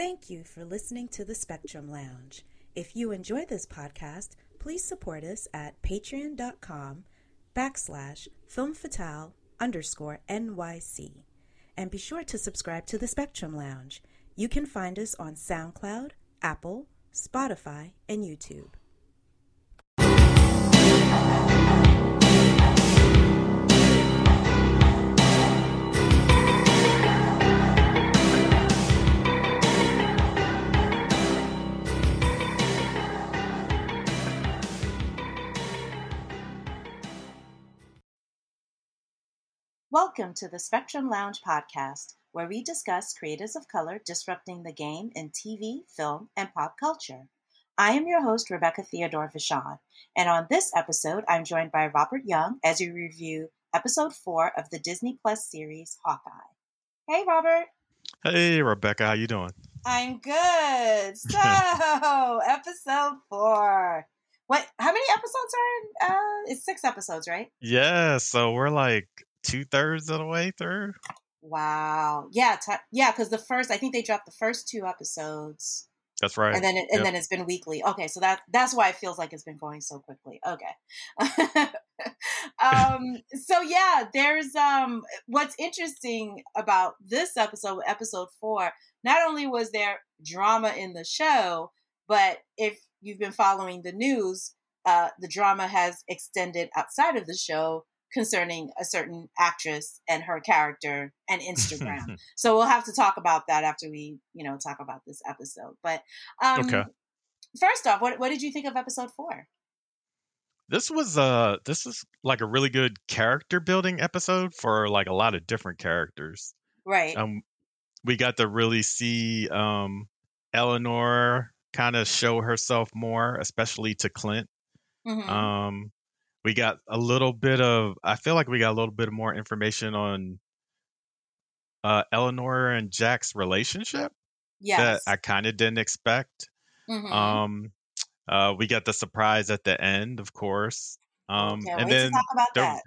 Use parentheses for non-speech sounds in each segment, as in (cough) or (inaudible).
Thank you for listening to the Spectrum Lounge. If you enjoy this podcast, please support us at patreon.com backslash filmfatale underscore NYC. And be sure to subscribe to the Spectrum Lounge. You can find us on SoundCloud, Apple, Spotify, and YouTube. Welcome to the Spectrum Lounge podcast, where we discuss creators of color disrupting the game in TV, film, and pop culture. I am your host, Rebecca Theodore Vachon, and on this episode, I'm joined by Robert Young as we review episode four of the Disney Plus series Hawkeye. Hey, Robert. Hey, Rebecca, how you doing? I'm good. (laughs) So, episode four. What? How many episodes are in? Uh, it's six episodes, right? Yeah, so we're like two thirds of the way through. Wow. Yeah. T- yeah. Because the first, I think they dropped the first two episodes. That's right. And then, it, and yep. then it's been weekly. Okay, so that that's why it feels like it's been going so quickly. Okay. (laughs) um. So yeah, there's um. What's interesting about this episode, episode four, not only was there drama in the show, but if you've been following the news, uh, the drama has extended outside of the show concerning a certain actress and her character and Instagram. (laughs) so we'll have to talk about that after we, you know, talk about this episode. But um, okay. First off, what what did you think of episode four? This was uh this is like a really good character building episode for like a lot of different characters. Right. Um we got to really see um Eleanor kind of show herself more, especially to Clint. Mm-hmm. Um we got a little bit of i feel like we got a little bit more information on uh eleanor and jack's relationship yes. that i kind of didn't expect mm-hmm. um uh we got the surprise at the end of course um okay, and then there,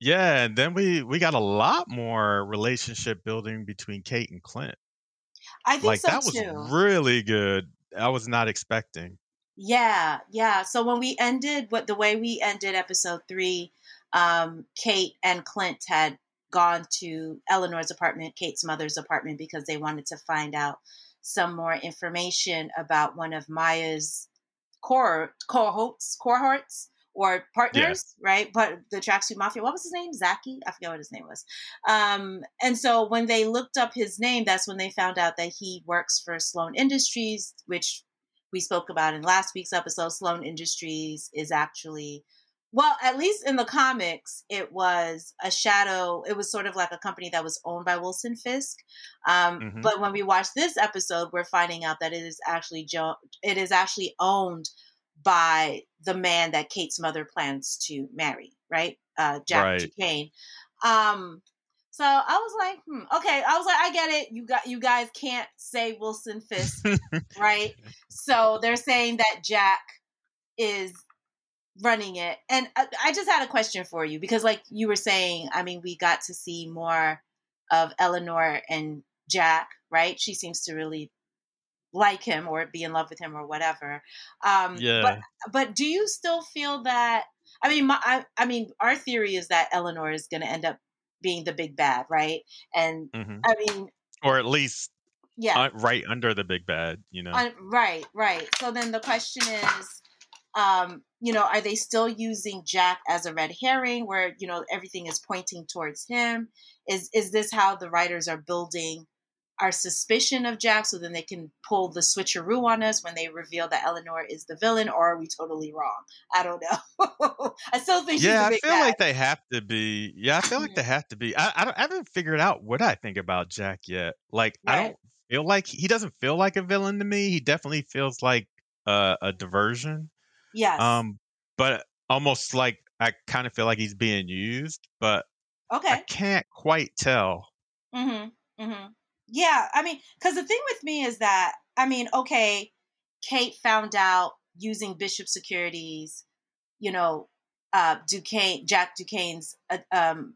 yeah and then we we got a lot more relationship building between kate and clint i think like so that too. was really good i was not expecting yeah, yeah. So when we ended, what the way we ended episode three, um, Kate and Clint had gone to Eleanor's apartment, Kate's mother's apartment, because they wanted to find out some more information about one of Maya's core cohorts, cohorts or partners, yeah. right? But the tracksuit mafia, what was his name? Zaki? I forget what his name was. Um, and so when they looked up his name, that's when they found out that he works for Sloan Industries, which we spoke about in last week's episode, Sloan Industries is actually, well, at least in the comics, it was a shadow. It was sort of like a company that was owned by Wilson Fisk. Um, mm-hmm. But when we watch this episode, we're finding out that it is actually jo- it is actually owned by the man that Kate's mother plans to marry, right? Uh, Jack right. Duquesne. Um, so I was like, hmm, okay. I was like, I get it. You got you guys can't say Wilson Fisk, (laughs) right? So they're saying that Jack is running it. And I, I just had a question for you because, like you were saying, I mean, we got to see more of Eleanor and Jack, right? She seems to really like him or be in love with him or whatever. Um, yeah. But but do you still feel that? I mean, my, I, I mean, our theory is that Eleanor is going to end up being the big bad, right? And mm-hmm. I mean, or at least yeah, right under the big bad, you know. Uh, right, right. So then the question is, um, you know, are they still using Jack as a red herring, where you know everything is pointing towards him? Is is this how the writers are building our suspicion of Jack so then they can pull the switcheroo on us when they reveal that Eleanor is the villain, or are we totally wrong? I don't know. (laughs) I still think yeah, I feel bad. like they have to be. Yeah, I feel like they have to be. I, I, don't, I haven't figured out what I think about Jack yet. Like, right. I don't feel like he doesn't feel like a villain to me. He definitely feels like a, a diversion. Yes. Um, but almost like I kind of feel like he's being used, but okay, I can't quite tell. Mm-hmm. Mm-hmm. Yeah, I mean, because the thing with me is that, I mean, okay, Kate found out using Bishop Securities, you know, uh, Duquesne, Jack Duquesne's uh, um,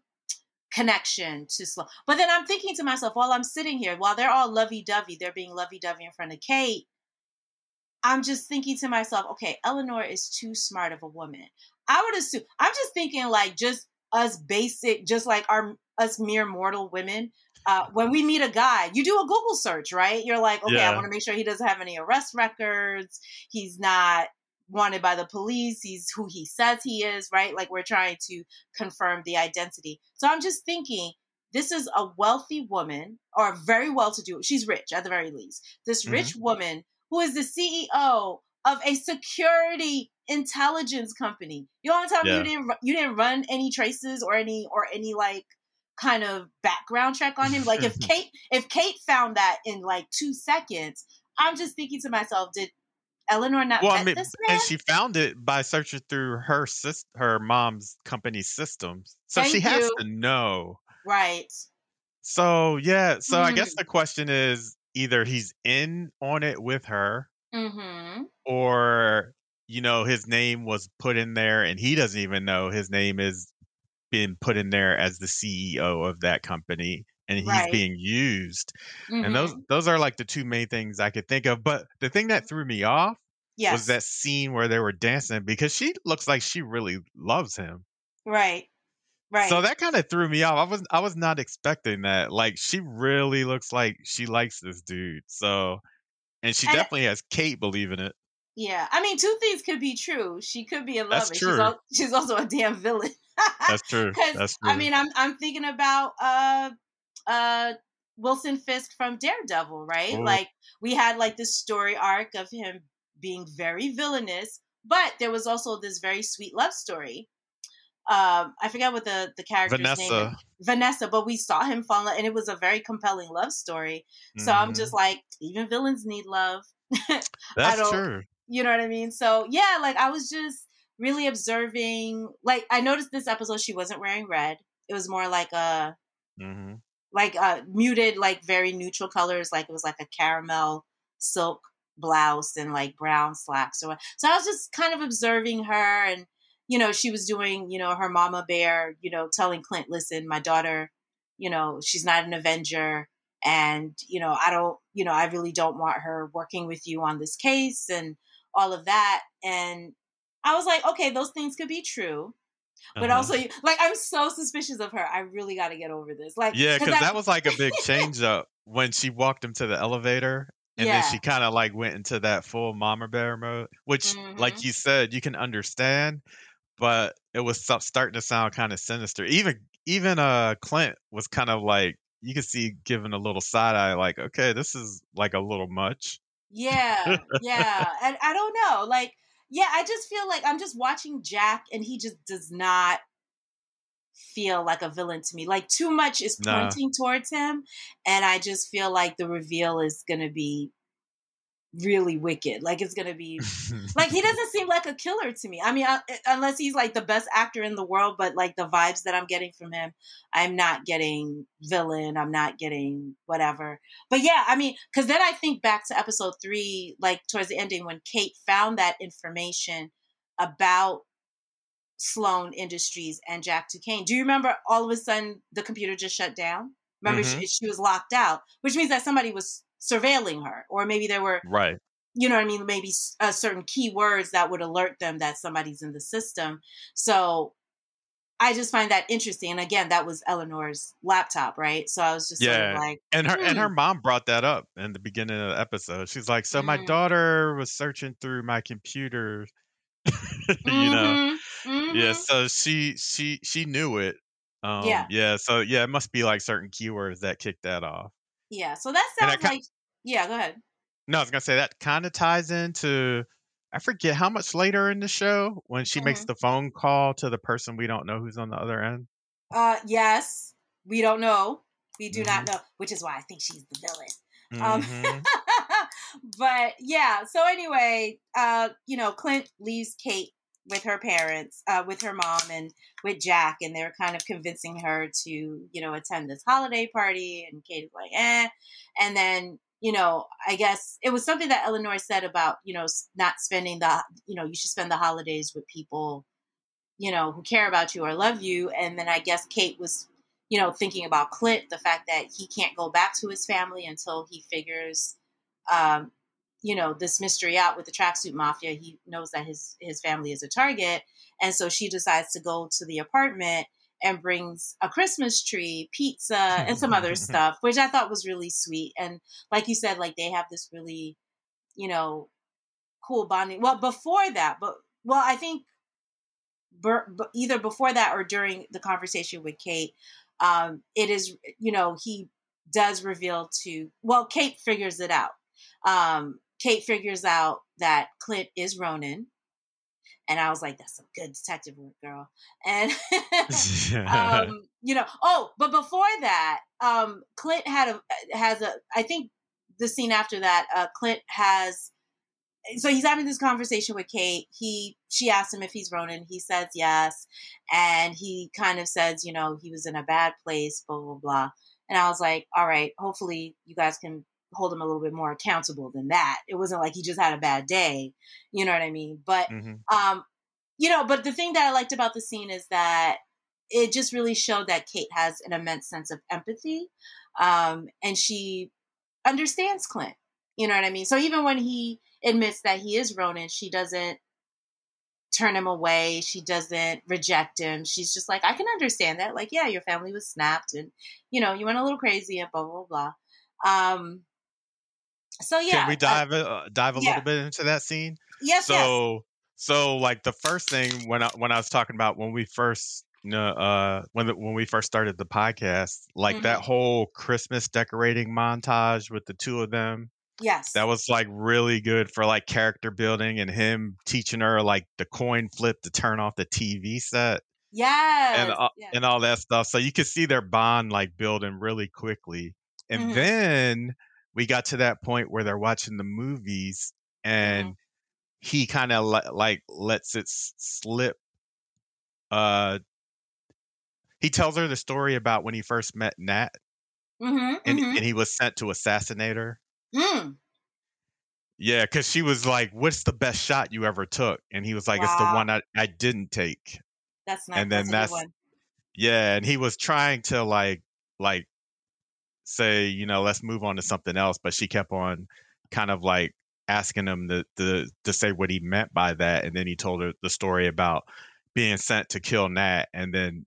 connection to Sloan. But then I'm thinking to myself, while I'm sitting here, while they're all lovey dovey, they're being lovey dovey in front of Kate. I'm just thinking to myself, okay, Eleanor is too smart of a woman. I would assume. I'm just thinking like just us basic, just like our us mere mortal women. Uh, when we meet a guy, you do a Google search, right? You're like, okay, yeah. I want to make sure he doesn't have any arrest records. He's not wanted by the police. He's who he says he is, right? Like we're trying to confirm the identity. So I'm just thinking this is a wealthy woman or very well to do. She's rich at the very least. This mm-hmm. rich woman who is the CEO of a security intelligence company. You want to tell yeah. me you didn't you didn't run any traces or any or any like kind of background check on him? Like if (laughs) Kate if Kate found that in like two seconds, I'm just thinking to myself, did Eleanor not well, I mean, and she found it by searching through her sis, her mom's company systems, so Thank she has to know, right? So yeah, so mm-hmm. I guess mm-hmm. the question is either he's in on it with her, mm-hmm. or you know his name was put in there and he doesn't even know his name is been put in there as the CEO of that company and he's right. being used. Mm-hmm. And those mm-hmm. those are like the two main things I could think of. But the thing that threw me off yes. was that scene where they were dancing because she looks like she really loves him. Right. Right. So that kind of threw me off. I was I was not expecting that. Like she really looks like she likes this dude. So and she and definitely has Kate believing it. Yeah, I mean, two things could be true. She could be in love, That's true. She's, al- she's also a damn villain. That's true. (laughs) That's true. I mean, I'm I'm thinking about uh uh Wilson Fisk from Daredevil, right? Ooh. Like we had like this story arc of him being very villainous, but there was also this very sweet love story. Um, I forget what the the character's Vanessa. name is. Vanessa, but we saw him fall, and it was a very compelling love story. So mm-hmm. I'm just like, even villains need love. (laughs) That's true. You know what I mean? So yeah, like I was just really observing. Like I noticed this episode, she wasn't wearing red. It was more like a mm-hmm. like a muted, like very neutral colors. Like it was like a caramel silk blouse and like brown slacks. So so I was just kind of observing her, and you know she was doing you know her mama bear, you know telling Clint, listen, my daughter, you know she's not an Avenger and you know i don't you know i really don't want her working with you on this case and all of that. And I was like, okay, those things could be true. But uh-huh. also, like, I'm so suspicious of her. I really got to get over this. Like, yeah, because that was like a big change up when she walked him to the elevator, and yeah. then she kind of like went into that full mama bear mode, which, mm-hmm. like you said, you can understand, but it was starting to sound kind of sinister. Even even uh Clint was kind of like you could see giving a little side eye, like, okay, this is like a little much. Yeah, yeah. and I don't know. Like, yeah, I just feel like I'm just watching Jack and he just does not feel like a villain to me. Like too much is pointing nah. towards him and I just feel like the reveal is going to be really wicked. Like it's gonna be (laughs) like he doesn't seem like a killer to me. I mean, I, eh, unless he's like the best actor in the world, but like the vibes that I'm getting from him, I'm not getting villain. I'm not getting whatever. But yeah, I mean, because then I think back to episode three, like towards the ending when Kate found that information about Sloan Industries and Jack Duquesne. Do you remember all of a sudden the computer just shut down? Remember, mm-hmm. she, she was locked out, which means that somebody was surveilling her, or maybe there were right. You know what I mean? Maybe uh, certain keywords that would alert them that somebody's in the system. So I just find that interesting. And again, that was Eleanor's laptop, right? So I was just yeah. Sort of like, and her and her hmm. mom brought that up in the beginning of the episode. She's like, "So mm-hmm. my daughter was searching through my computer, (laughs) you mm-hmm. know, mm-hmm. yeah. So she she she knew it. Um, yeah, yeah. So yeah, it must be like certain keywords that kicked that off. Yeah. So that sounds that like yeah. Go ahead. No, I was gonna say that kind of ties into I forget how much later in the show when she mm-hmm. makes the phone call to the person we don't know who's on the other end. Uh, yes, we don't know. We do mm-hmm. not know, which is why I think she's the villain. Um, mm-hmm. Um, (laughs) but yeah. So anyway, uh, you know, Clint leaves Kate with her parents, uh, with her mom, and with Jack, and they're kind of convincing her to, you know, attend this holiday party. And Kate is like, eh. And then, you know, I guess it was something that Eleanor said about, you know, not spending the, you know, you should spend the holidays with people, you know, who care about you or love you. And then I guess Kate was, you know, thinking about Clint, the fact that he can't go back to his family until he figures, um, you know, this mystery out with the tracksuit mafia. He knows that his his family is a target, and so she decides to go to the apartment and brings a Christmas tree, pizza, and some other (laughs) stuff, which I thought was really sweet. And like you said, like they have this really, you know, cool bonding. Well, before that, but well, I think either before that or during the conversation with Kate, um, it is, you know, he does reveal to, well, Kate figures it out. Um, Kate figures out that Clint is Ronin. And I was like, that's some good detective work, girl. And, (laughs) (laughs) um, you know, oh, but before that, um, Clint had a, has a, I think the scene after that, uh, Clint has so he's having this conversation with Kate. He she asks him if he's Ronin. He says yes, and he kind of says, you know, he was in a bad place, blah blah blah. And I was like, all right, hopefully you guys can hold him a little bit more accountable than that. It wasn't like he just had a bad day, you know what I mean? But mm-hmm. um, you know, but the thing that I liked about the scene is that it just really showed that Kate has an immense sense of empathy, um, and she understands Clint. You know what I mean? So even when he admits that he is Ronin, she doesn't turn him away. She doesn't reject him. She's just like, I can understand that. Like, yeah, your family was snapped and, you know, you went a little crazy and blah, blah, blah. Um, so yeah. Can we dive, uh, dive a yeah. little bit into that scene? Yes. So, yes. so like the first thing when I, when I was talking about when we first, you know, uh, when the, when we first started the podcast, like mm-hmm. that whole Christmas decorating montage with the two of them, Yes. That was like really good for like character building and him teaching her like the coin flip to turn off the TV set. Yes. And, uh, yes. and all that stuff. So you could see their bond like building really quickly. And mm-hmm. then we got to that point where they're watching the movies and mm-hmm. he kind of like lets it slip. Uh, he tells her the story about when he first met Nat. Mm-hmm, and, mm-hmm. and he was sent to assassinate her. Mm. Yeah, because she was like, "What's the best shot you ever took?" And he was like, wow. "It's the one I, I didn't take." That's nice. And then that's, that's yeah, and he was trying to like like say, you know, let's move on to something else, but she kept on kind of like asking him to to, to say what he meant by that, and then he told her the story about being sent to kill Nat, and then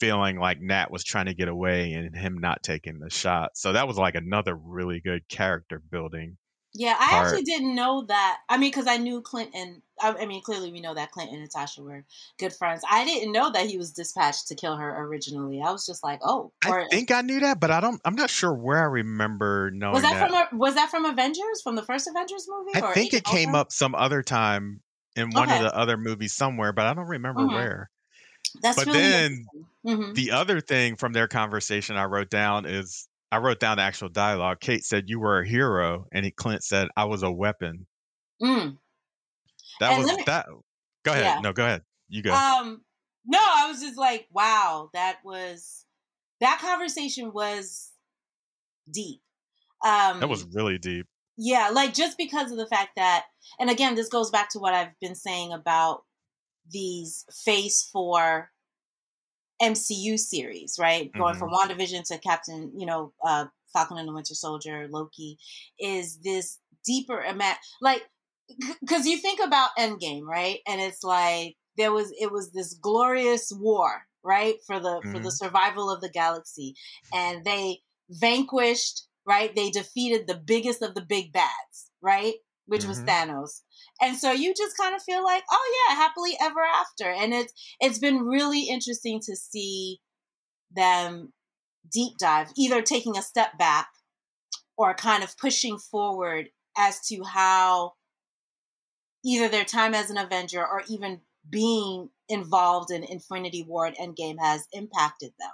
feeling like Nat was trying to get away and him not taking the shot. So that was like another really good character building. Yeah, I part. actually didn't know that. I mean, because I knew Clinton. I, I, mean, clearly we know that Clint and Natasha were good friends. I didn't know that he was dispatched to kill her originally. I was just like, oh. Or, I think I knew that, but I don't. I'm not sure where I remember knowing was that. that. From was that from Avengers? From the first Avengers movie? I think it came up some other time in one okay. of the other movies somewhere, but I don't remember mm-hmm. where. That's but really then mm-hmm. the other thing from their conversation I wrote down is I wrote down the actual dialogue. Kate said you were a hero, and he, Clint said I was a weapon. Mm. That and was me, that. Go ahead. Yeah. No, go ahead. You go. Um, no, I was just like, wow, that was that conversation was deep. Um, that was really deep. Yeah, like just because of the fact that, and again, this goes back to what I've been saying about these phase four MCU series, right? Mm-hmm. Going from. WandaVision to Captain, you know, uh, Falcon and the Winter Soldier, Loki, is this deeper, ima- like, (laughs) because you think about Endgame, right? And it's like there was, it was this glorious war, right, for the mm-hmm. for the mm-hmm. survival of the galaxy, and they vanquished, right? They defeated the biggest of the big bads, right? Which mm-hmm. was Thanos and so you just kind of feel like oh yeah happily ever after and it's it's been really interesting to see them deep dive either taking a step back or kind of pushing forward as to how either their time as an avenger or even being involved in infinity war and endgame has impacted them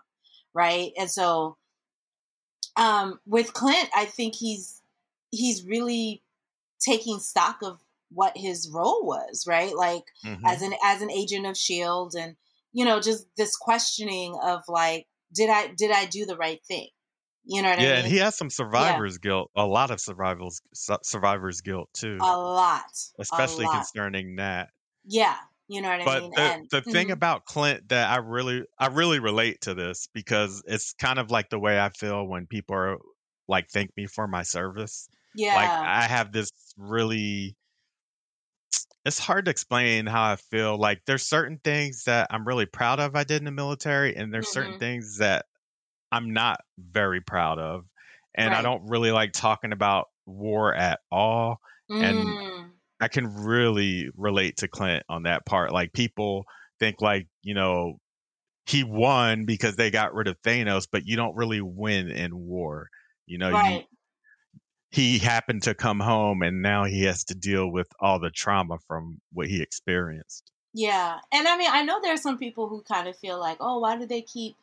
right and so um with clint i think he's he's really taking stock of what his role was, right? Like mm-hmm. as an as an agent of Shield and you know, just this questioning of like, did I did I do the right thing? You know what yeah, I mean? Yeah, and he has some survivor's yeah. guilt, a lot of survivors survivor's guilt too. A lot. Especially a lot. concerning that. Yeah. You know what but I mean? the, and, the thing mm-hmm. about Clint that I really I really relate to this because it's kind of like the way I feel when people are like thank me for my service. yeah, Like I have this really it's hard to explain how I feel. Like there's certain things that I'm really proud of I did in the military and there's certain mm-hmm. things that I'm not very proud of. And I don't really like talking about war at all. And Mm, I can really relate to Clint on that part. Like people think like, you know, he won because they got rid of Thanos, but you don't really win in war. You know, you he happened to come home and now he has to deal with all the trauma from what he experienced. Yeah. And I mean, I know there are some people who kind of feel like, oh, why do they keep,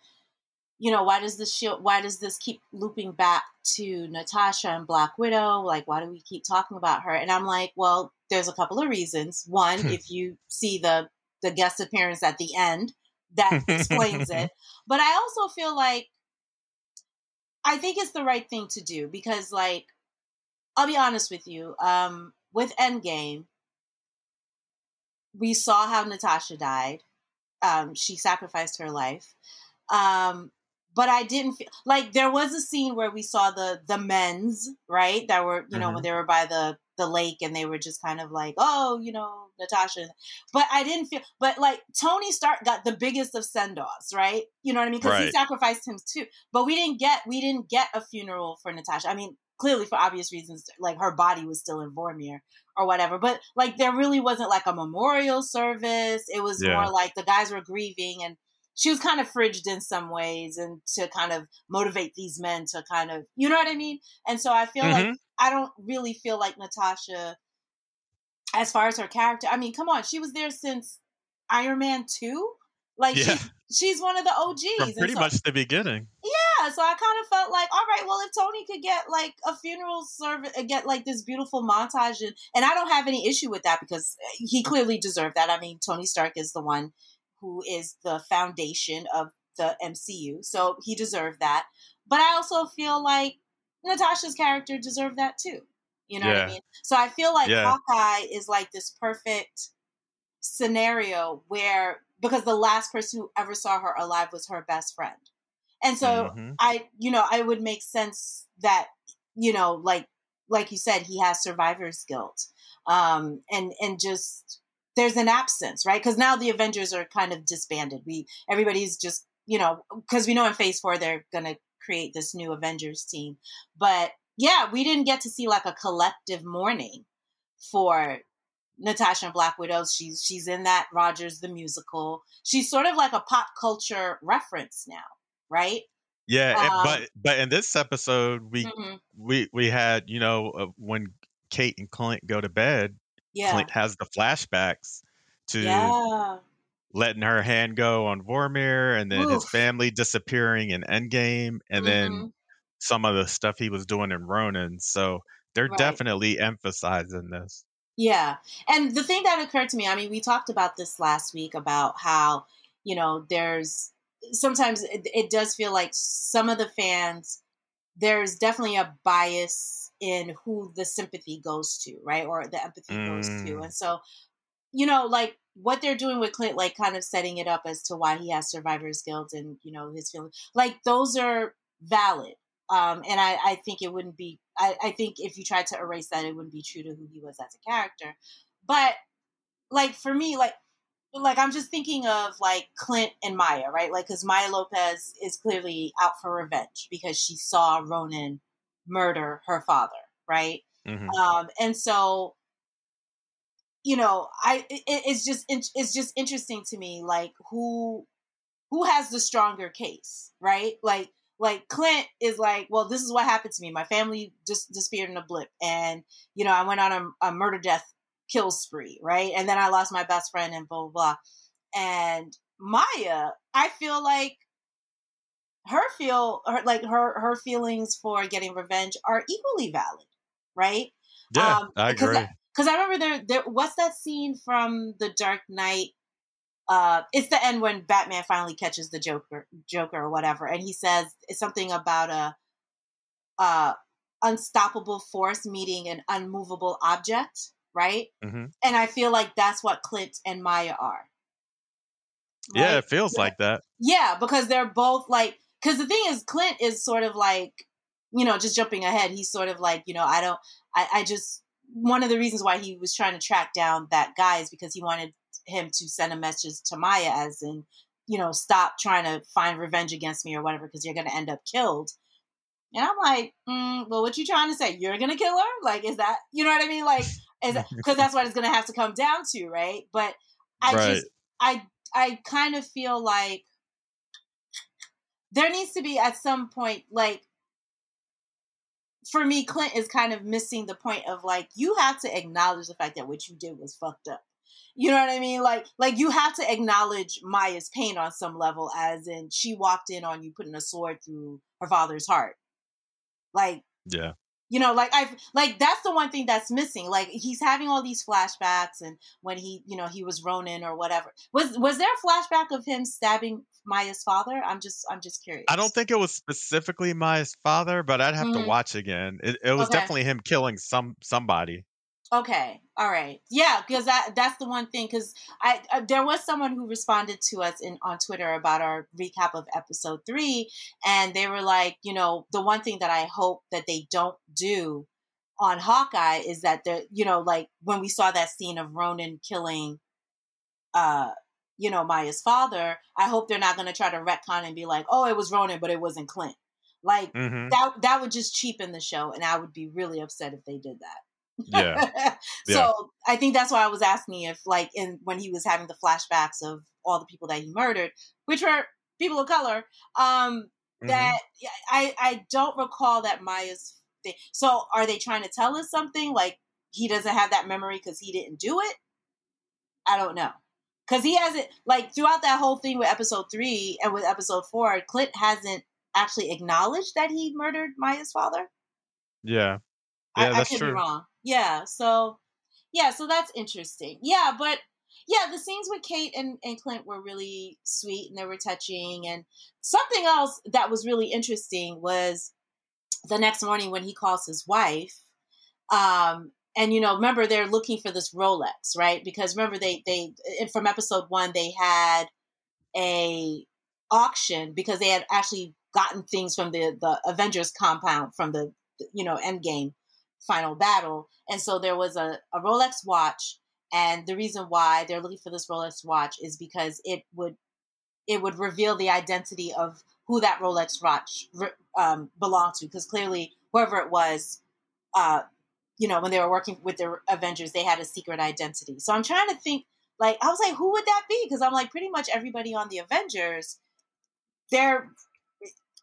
you know, why does this shield, why does this keep looping back to Natasha and Black Widow? Like, why do we keep talking about her? And I'm like, well, there's a couple of reasons. One, if you see the the guest appearance at the end, that (laughs) explains it. But I also feel like I think it's the right thing to do because, like, I'll be honest with you. Um, with Endgame, we saw how Natasha died. Um, she sacrificed her life. Um, but I didn't feel like there was a scene where we saw the the men's right that were you know Mhm. when they were by the the lake and they were just kind of like oh you know Natasha, but I didn't feel but like Tony Stark got the biggest of send offs right? You know what I mean? Because he sacrificed him too. But we didn't get we didn't get a funeral for Natasha. I mean clearly for obvious reasons like her body was still in Vormir or whatever but like there really wasn't like a memorial service. It was Yeah. more like the guys were grieving and she was kind of frigid in some ways and to kind of motivate these men to kind of you know what I mean? And so I feel like Mhm. I don't really feel like Natasha as far as her character. I mean, come on, she was there since Iron Man 2. Like Yeah. she, she's one of the OGs. From pretty so- much the beginning. yeah, so I kind of felt like, all right, well, if Tony could get like a funeral service, uh, get like this beautiful montage, and, and I don't have any issue with that because uh, he clearly deserved that. I mean, Tony Stark is the one who is the foundation of the MCU, so he deserved that. But I also feel like Natasha's character deserved that too. You know what I mean? So I feel like Yeah. Hawkeye is like this perfect scenario where because the last person who ever saw her alive was her best friend. And so Mhm. I, you know, I would make sense that, you know, like like you said, he has survivor's guilt. Um and and just there's an absence, right? Because now the Avengers are kind of disbanded. We everybody's just, you know, because we know in phase four they're gonna create this new Avengers team. But yeah, we didn't get to see like a collective mourning for Natasha and Black Widow. She's she's in that Rogers the musical. She's sort of like a pop culture reference now, right? Yeah, Um, but but in this episode we hmm we we had you know uh, when Kate and Clint go to bed, Yeah, Clint has the flashbacks to yeah, letting her hand go on Vormir, and then his family disappearing in Endgame, and then Mhm. some of the stuff he was doing in Ronin. So they're Right. definitely emphasizing this. yeah. And the thing that occurred to me, I mean, we talked about this last week about how you know there's sometimes it, it does feel like some of the fans there's definitely a bias in who the sympathy goes to, right? Or the empathy goes to. Mm. And so, you know, like what they're doing with Clint, like kind of setting it up as to why he has survivor's guilt and, you know, his feelings, like those are valid. Um, and I, I think it wouldn't be, I, I think if you tried to erase that, it wouldn't be true to who he was as a character. But like for me, like, like I'm just thinking of like Clint and Maya, right? Like, because Maya Lopez is clearly out for revenge because she saw Ronin murder her father, right? Mhm. Um, and so, you know, I it, it's just it's just interesting to me, like who who has the stronger case, right? Like like Clint is like, well, this is what happened to me. My family just disappeared in a blip, and you know, I went on a, a murder death kill spree, right? And then I lost my best friend, and blah blah blah. And Maya, I feel like her feel her like her her feelings for getting revenge are equally valid, right? Yeah, Um, I agree. Because I remember there, there. What's that scene from The Dark Knight? Uh, it's the end when Batman finally catches the Joker, Joker or whatever, and he says it's something about a, uh, unstoppable force meeting an unmovable object. right? Mm-hmm. And I feel like that's what Clint and Maya are. Right? Yeah, it feels yeah. like that. Yeah, because they're both like, because the thing is, Clint is sort of like, you know, just jumping ahead. He's sort of like, you know, I don't, I, I just, one of the reasons why he was trying to track down that guy is because he wanted him to send a message to Maya as in, you know, stop trying to find revenge against me or whatever, because you're going to end up killed. And I'm like, mm, well, what you trying to say? You're going to kill her? Like, is that, you know what I mean? Like, is because that's what it's going to have to come down to, right? But I right. just, I, I kind of feel like there needs to be at some point, like, for me, Clint is kind of missing the point of like, you have to acknowledge the fact that what you did was fucked up. You know what I mean? Like, like you have to acknowledge Maya's pain on some level, as in she walked in on you putting a sword through her father's heart. Like, yeah, you know, like i've like that's the one thing that's missing. Like he's having all these flashbacks, and when he, you know, he was Ronin or whatever. Was was there a flashback of him stabbing Maya's father? I'm just I'm just curious. I don't think it was specifically Maya's father, but I'd have mm-hmm. to watch again. It, it was okay. definitely him killing some somebody. Okay. All right. Yeah, because that that's the one thing. Because I, I, there was someone who responded to us in on Twitter about our recap of episode three, and they were like, you know, the one thing that I hope that they don't do on Hawkeye is that the you know, like when we saw that scene of Ronin killing, uh, you know, Maya's father. I hope they're not going to try to retcon and be like, oh, it was Ronin, but it wasn't Clint. Like mm-hmm. that that would just cheapen the show, and I would be really upset if they did that. Yeah. (laughs) so yeah. I think that's why I was asking if, like, in when he was having the flashbacks of all the people that he murdered, which were people of color, um, mm-hmm. that I I don't recall that Maya's. Thing. So are they trying to tell us something like he doesn't have that memory because he didn't do it? I don't know. Because he hasn't, like, throughout that whole thing with episode three and with episode four, Clint hasn't actually acknowledged that he murdered Maya's father. Yeah. Yeah, I, that's I could true. be wrong. Yeah, so yeah, so that's interesting. Yeah, but yeah, the scenes with Kate and, and Clint were really sweet and they were touching. And something else that was really interesting was the next morning when he calls his wife. Um, and you know, remember they're looking for this Rolex, right? Because remember they they from episode one they had a auction because they had actually gotten things from the the Avengers compound from the you know Endgame final battle. And so there was a, a Rolex watch. And the reason why they're looking for this Rolex watch is because it would it would reveal the identity of who that Rolex watch um, belonged to. Because clearly, whoever it was, uh, you know, when they were working with the Avengers, they had a secret identity. So I'm trying to think, like, I was like, who would that be? Because I'm like, pretty much everybody on the Avengers, they're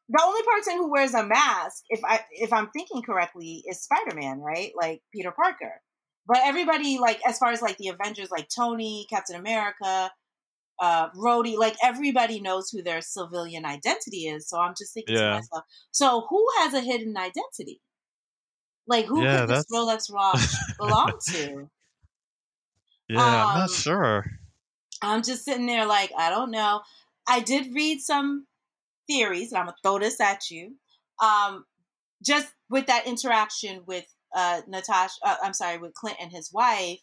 the only person who wears a mask, if I if I'm thinking correctly, is Spider Man, right? Like Peter Parker. But everybody, like as far as like the Avengers, like Tony, Captain America, uh, Rhodey, like everybody knows who their civilian identity is. So I'm just thinking yeah. to myself, so who has a hidden identity? Like who yeah, could this Rolex watch belong (laughs) to? Yeah, um, I'm not um, sure. I'm just sitting there like I don't know. I did read some theories, and I'm gonna throw this at you. Um, just with that interaction with uh, Natasha, uh, I'm sorry, with Clint and his wife,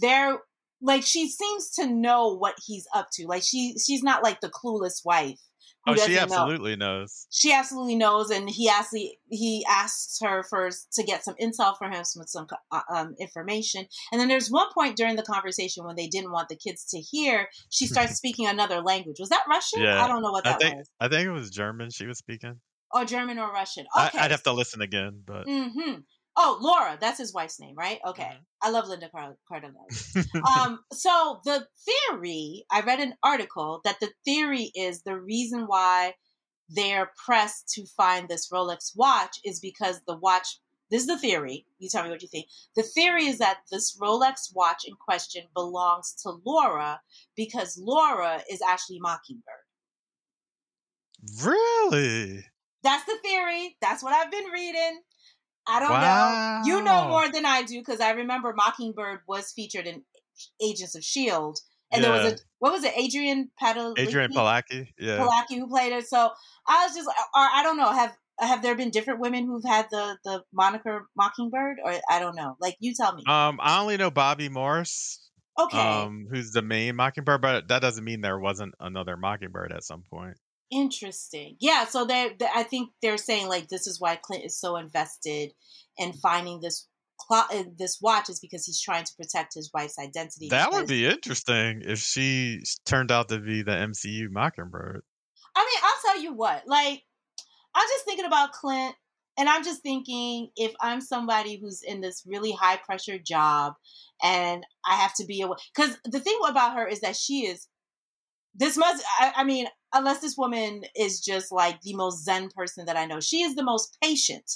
they're like she seems to know what he's up to. Like she, she's not like the clueless wife oh, she absolutely know. knows. She absolutely knows, and he actually he asks her first to get some intel for him, some some uh, um, information. And then there's one point during the conversation when they didn't want the kids to hear, she starts (laughs) speaking another language. Was that Russian? Yeah, I don't know what that I think, was. I think it was German. She was speaking. Oh, German or Russian? Okay. I, would have to listen again, but. Mm-hmm. Oh, Laura, that's his wife's name, right? Okay. Mm-hmm. I love Linda Cardellini. (laughs) um, so the theory, I read an article that the theory is the reason why they're pressed to find this Rolex watch is because the watch, this is the theory. You tell me what you think. The theory is that this Rolex watch in question belongs to Laura because Laura is actually Mockingbird. Really? That's the theory. That's what I've been reading. I don't wow. know. You know more than I do because I remember Mockingbird was featured in Agents of Shield, and yeah. there was a what was it, Adrian Padalecki? Adrianne Palicki, yeah, Palicki who played it. So I was just, or I don't know, have have there been different women who've had the the moniker Mockingbird, or I don't know. Like you tell me. Um, I only know Bobbi Morse. Okay. Um, who's the main Mockingbird, but that doesn't mean there wasn't another Mockingbird at some point. Interesting. Yeah. So they, I think they're saying like this is why Clint is so invested in finding this clock, uh, this watch is because he's trying to protect his wife's identity. That would be interesting if she turned out to be the MCU Mockingbird. I mean, I'll tell you what. Like, I'm just thinking about Clint, and I'm just thinking if I'm somebody who's in this really high pressure job, and I have to be away, because the thing about her is that she is. This must. I, I mean, unless this woman is just like the most zen person that I know, she is the most patient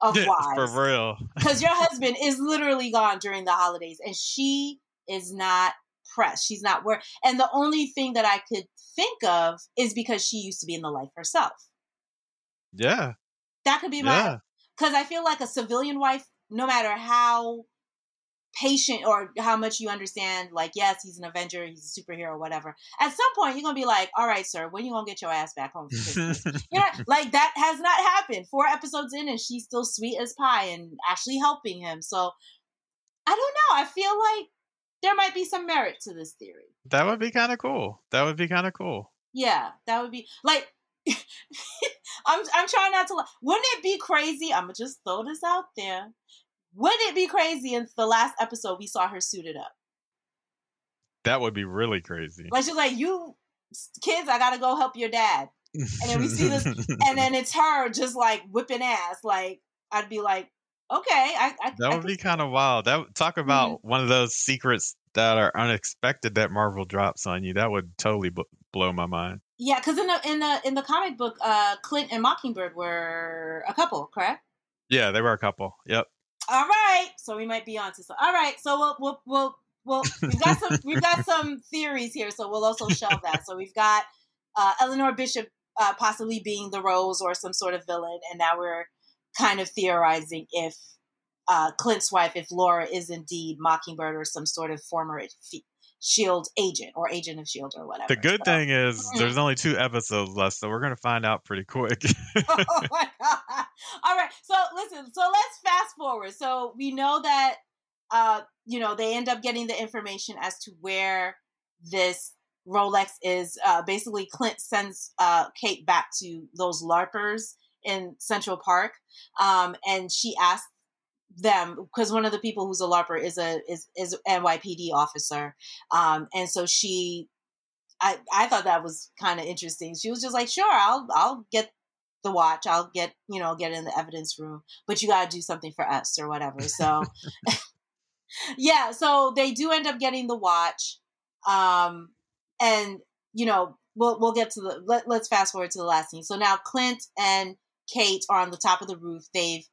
of wives. For real. because your (laughs) husband is literally gone during the holidays and she is not pressed she's not worried and the only thing that i could think of is because she used to be in the life herself Yeah. that could be my because i feel like a civilian wife no matter how patient or how much you understand like yes he's an avenger he's a superhero whatever at some point you're gonna be like all right sir when you gonna get your ass back home (laughs) you know, like that has not happened. Four episodes in, and she's still sweet as pie and actually helping him. So I don't know. I feel like there might be some merit to this theory. that would be kind of cool. That would be kind of cool. Yeah, that would be like. (laughs) I'm I'm trying not to. Wouldn't it be crazy? I'm gonna just throw this out there. Wouldn't it be crazy if the last episode we saw her suited up? That would be really crazy. Like she's like, "You kids, I gotta go help your dad," And then we see this- (laughs) and then it's her just like whipping ass. Like I'd be like, "Okay, I." I That would could be kind of wild. That talk about one of those secrets that are unexpected that Marvel drops on you. That would totally b- blow my mind. Yeah, because in the in the in the comic book, uh, Clint and Mockingbird were a couple, correct? Yeah, they were a couple. Yep. All right, so we might be on to some. All right, so we'll we'll we'll, we'll we've got some we've got (laughs) some theories here, so we'll also shelve that. So we've got uh, Eleanor Bishop uh, possibly being the Rose or some sort of villain, and now we're kind of theorizing if uh, Clint's wife, if Laura is indeed Mockingbird or some sort of former Shield agent or agent of Shield or whatever. The good So- thing is Mhm. there's only two episodes left, so we're gonna find out pretty quick. (laughs) oh my god! All right, so listen. So let's fast forward. So we know that, uh, you know, they end up getting the information as to where this Rolex is. Uh, basically, Clint sends uh, Kate back to those LARPers in Central Park, um, and she asks them because one of the people who's a LARPer is a is is NYPD officer, um, and so she. I, I thought that was kind of interesting. She was just like, "Sure, I'll I'll get the watch. I'll get you know get in the evidence room, but you got to do something for us or whatever." So, (laughs) (laughs) yeah, so they do end up getting the watch, um, and you know we'll we'll get to the let, let's fast forward to the last scene. So now Clint and Kate are on the top of the roof. They've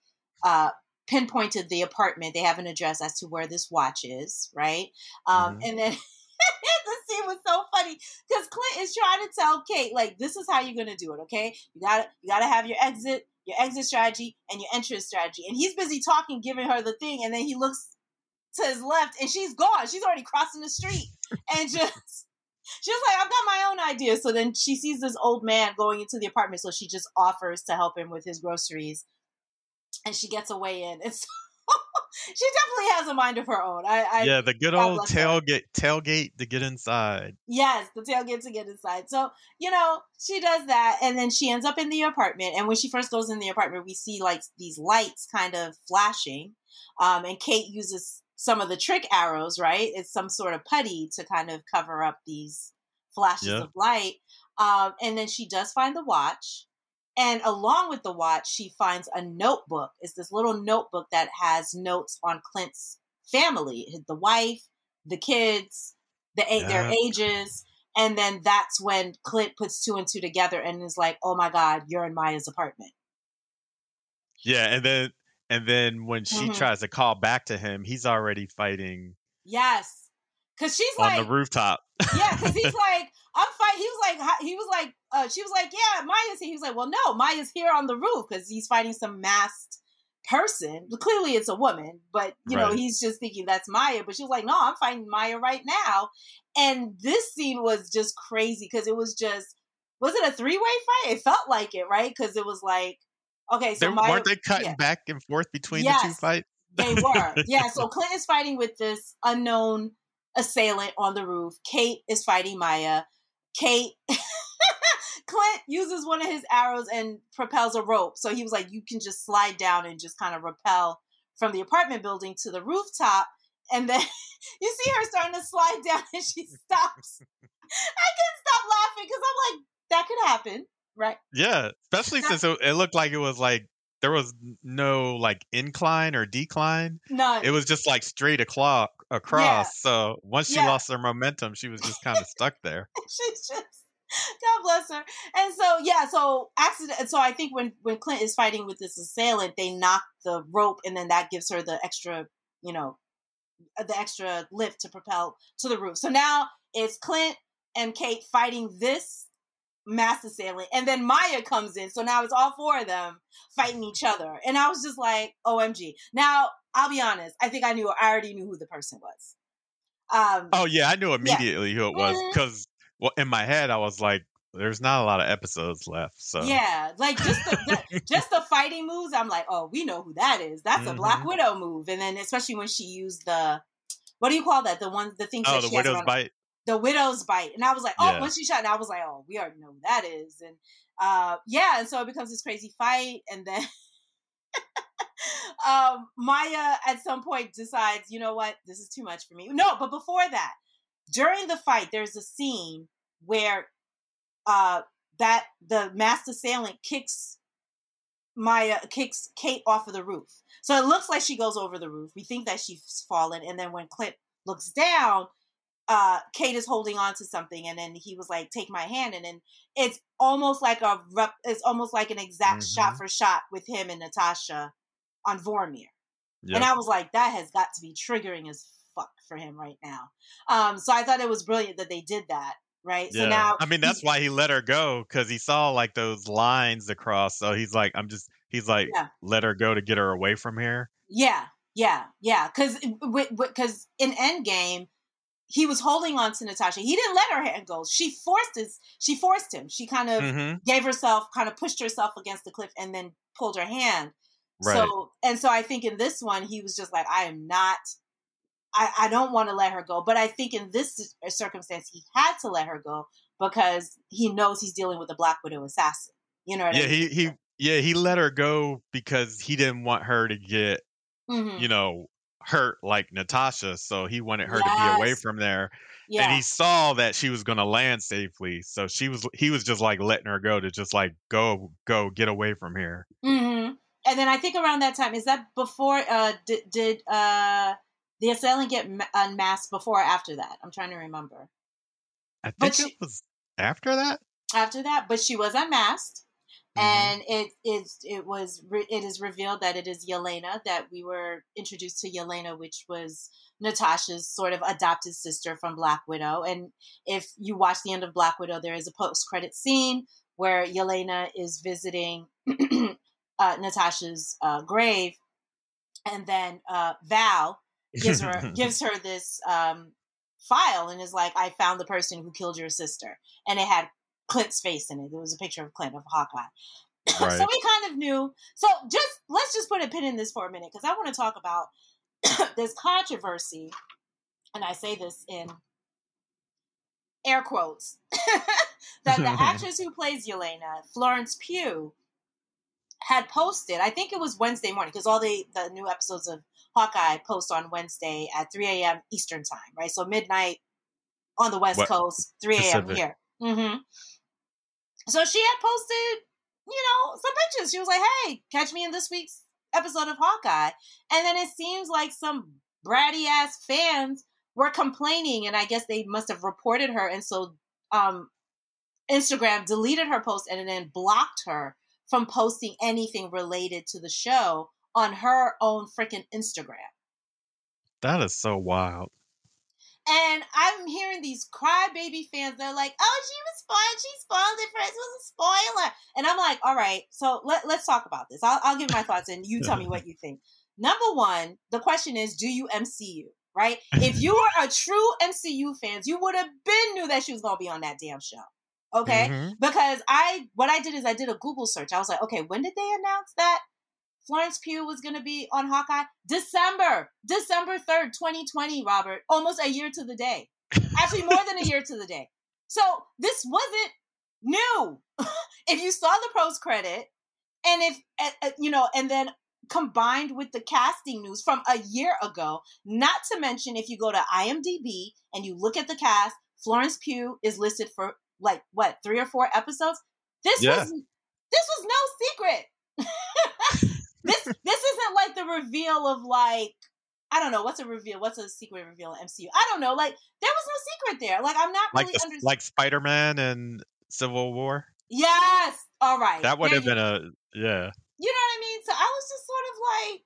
uh, pinpointed the apartment. They have an address as to where this watch is, right? Um, Mhm. And then (laughs) the scene was so funny because Clint is trying to tell Kate, like, this is how you're gonna do it, okay? You gotta you gotta have your exit, your exit strategy, and your entrance strategy. And he's busy talking, giving her the thing, and then he looks to his left, and she's gone. She's already crossing the street, and (laughs) just. She was like, I've got my own idea. So then she sees this old man going into the apartment. So she just offers to help him with his groceries. And she gets away in. (laughs) And so she definitely has a mind of her own. I, I yeah, the good old bless her. tailgate tailgate to get inside. Yes, the tailgate to get inside. So, you know, she does that and then she ends up in the apartment. And when she first goes in the apartment, we see like these lights kind of flashing. Um, and Kate uses some of the trick arrows, right? It's some sort of putty to kind of cover up these flashes Yeah. of light. Um, and then she does find the watch. And along with the watch, she finds a notebook. It's this little notebook that has notes on Clint's family, the wife, the kids, the a- their ages. And then that's when Clint puts two and two together and is like, "Oh my God, you're in Maya's apartment." Yeah, and then and then when she Mhm. tries to call back to him, he's already fighting Yes, because she's on like, the rooftop. yeah, because (laughs) he's like, I'm fight. He was like, he was like, uh, she was like, yeah, Maya's here. He was like, well, no, Maya's here on the roof because he's fighting some masked person. Clearly, it's a woman, but you know, he's just thinking that's Maya. But she was like, no, I'm fighting Maya right now. And this scene was just crazy because it was just, was it a three way fight? It felt like it, right? Because it was like Okay, so they, Maya, weren't they cutting yeah. back and forth between yes, the two fights? they were. Yeah, so (laughs) Clint is fighting with this unknown assailant on the roof. Kate is fighting Maya. Kate (laughs) Clint uses one of his arrows and propels a rope. So he was like, you can just slide down and just kind of rappel from the apartment building to the rooftop. And then (laughs) you see her starting to slide down and she (laughs) stops. I couldn't stop laughing because I'm like, that could happen, right? Yeah, especially since it, it looked like it was like there was no like incline or decline. No, it was just like straight across. Across. Yeah. So once she yeah. lost her momentum, she was just kind of stuck there. (laughs) She's just God bless her. And so yeah, so accident. So I think when when Clint is fighting with this assailant, they knock the rope, and then that gives her the extra, you know, uh, the extra lift to propel to the roof. So now it's Clint and Kate fighting this mass assailant, and then Maya comes in. So now it's all four of them fighting each other, and I was just like, "OMG!" Now I'll be honest. I think I knew. I already knew who the person was. Um, oh yeah, I knew immediately yeah. who it was because mm-hmm well, in my head, I was like, there's not a lot of episodes left. So yeah, like just the, the just the fighting moves. I'm like, oh, we know who that is. That's mm-hmm. a Black mm-hmm. Widow move. And then especially when she used the what do you call that? The one the thing. Oh, the widow's bite. The widow's bite, and I was like, oh, yeah. when she shot, and I was like, oh, we already know who that is, and uh, yeah, and so it becomes this crazy fight, and then. (laughs) um, Maya at some point decides, you know what, this is too much for me. No, but before that, during the fight, there's a scene where uh, that the master assailant kicks Maya kicks Kate off of the roof. So it looks like she goes over the roof. We think that she's fallen, and then when Clint looks down, uh, Kate is holding on to something, and then he was like, "Take my hand," and then it's almost like a rep, it's almost like an exact mm-hmm. shot for shot with him and Natasha on Vormir. Yep. And I was like, that has got to be triggering as fuck for him right now. Um, so I thought it was brilliant that they did that right? Yeah. So now I mean that's why he let her go because he saw like those lines across. So he's like, I'm just he's like, yeah. let her go to get her away from here. Yeah, yeah, yeah. Because because in Endgame, he was holding on to Natasha. He didn't let her hand go. She forced his. She forced him. She kind of mm-hmm. gave herself, kind of pushed herself against the cliff, and then pulled her hand. Right. So and so, I think in this one, he was just like, I am not I, I don't want to let her go. But I think in this circumstance, he had to let her go because he knows he's dealing with a Black Widow assassin. You know yeah, I mean? he he yeah he let her go because he didn't want her to get mm-hmm. you know hurt like Natasha, so he wanted her yes. to be away from there. Yeah. And he saw that she was going to land safely, so she was he was just like letting her go to just like go go get away from here. Mm-hmm. And then I think around that time is that before uh did, did uh the assailant get unmasked before or after that? I'm trying to remember. I think she, it was after that. After that, but she was unmasked, mm-hmm. and it it it was it is revealed that it is Yelena that we were introduced to Yelena, which was Natasha's sort of adopted sister from Black Widow. And if you watch the end of Black Widow, there is a post credit scene where Yelena is visiting (clears throat) uh, Natasha's uh, grave, and then uh, Val gives her (laughs) gives her this um, file and is like, "I found the person who killed your sister," and it had Clint's face in it. There was a picture of Clint of Hawkeye. (coughs) Right. so we kind of knew. So just let's just put a pin in this for a minute because I want to talk about (coughs) this controversy, and I say this in air quotes (laughs) that the (laughs) actress who plays Yelena, Florence Pugh, had posted. I think it was Wednesday morning because all the the new episodes of Hawkeye post on Wednesday at 3 a.m. Eastern time, right? So midnight on the West what? Coast, 3 a.m. here. Mm-hmm. So she had posted, you know, some pictures. She was like, "Hey, catch me in this week's episode of Hawkeye," and then it seems like some bratty ass fans were complaining, and I guess they must have reported her, and so um, Instagram deleted her post and then blocked her from posting anything related to the show on her own freaking Instagram. That is so wild. And I'm hearing these crybaby fans. They're like, "Oh, she was spoiled. She spoiled it for us. It was a spoiler." And I'm like, "All right, so let, let's talk about this. I'll, I'll give my thoughts, and you tell me (laughs) what you think." Number one, the question is, do you MCU? Right? If (laughs) you were a true MCU fans, you would have been knew that she was gonna be on that damn show. Okay. Mm-hmm. Because I, what I did is I did a Google search. I was like, okay, when did they announce that Florence Pugh was going to be on Hawkeye? December, December 3rd, 2020, Robert. Almost a year to the day. Actually, more than a year to the day. So this wasn't new. (laughs) if you saw the post credit, and if, uh, you know, and then combined with the casting news from a year ago, not to mention if you go to IMDb and you look at the cast, Florence Pugh is listed for like what three or four episodes. This yeah. was this was no secret. (laughs) this this isn't like the reveal of like I don't know what's a reveal. What's a secret reveal in MCU? I don't know. Like there was no secret there. Like I'm not like really the, like Spider Man and Civil War. Yes. All right. That would have been a yeah. You know what I mean? So I was just sort of like,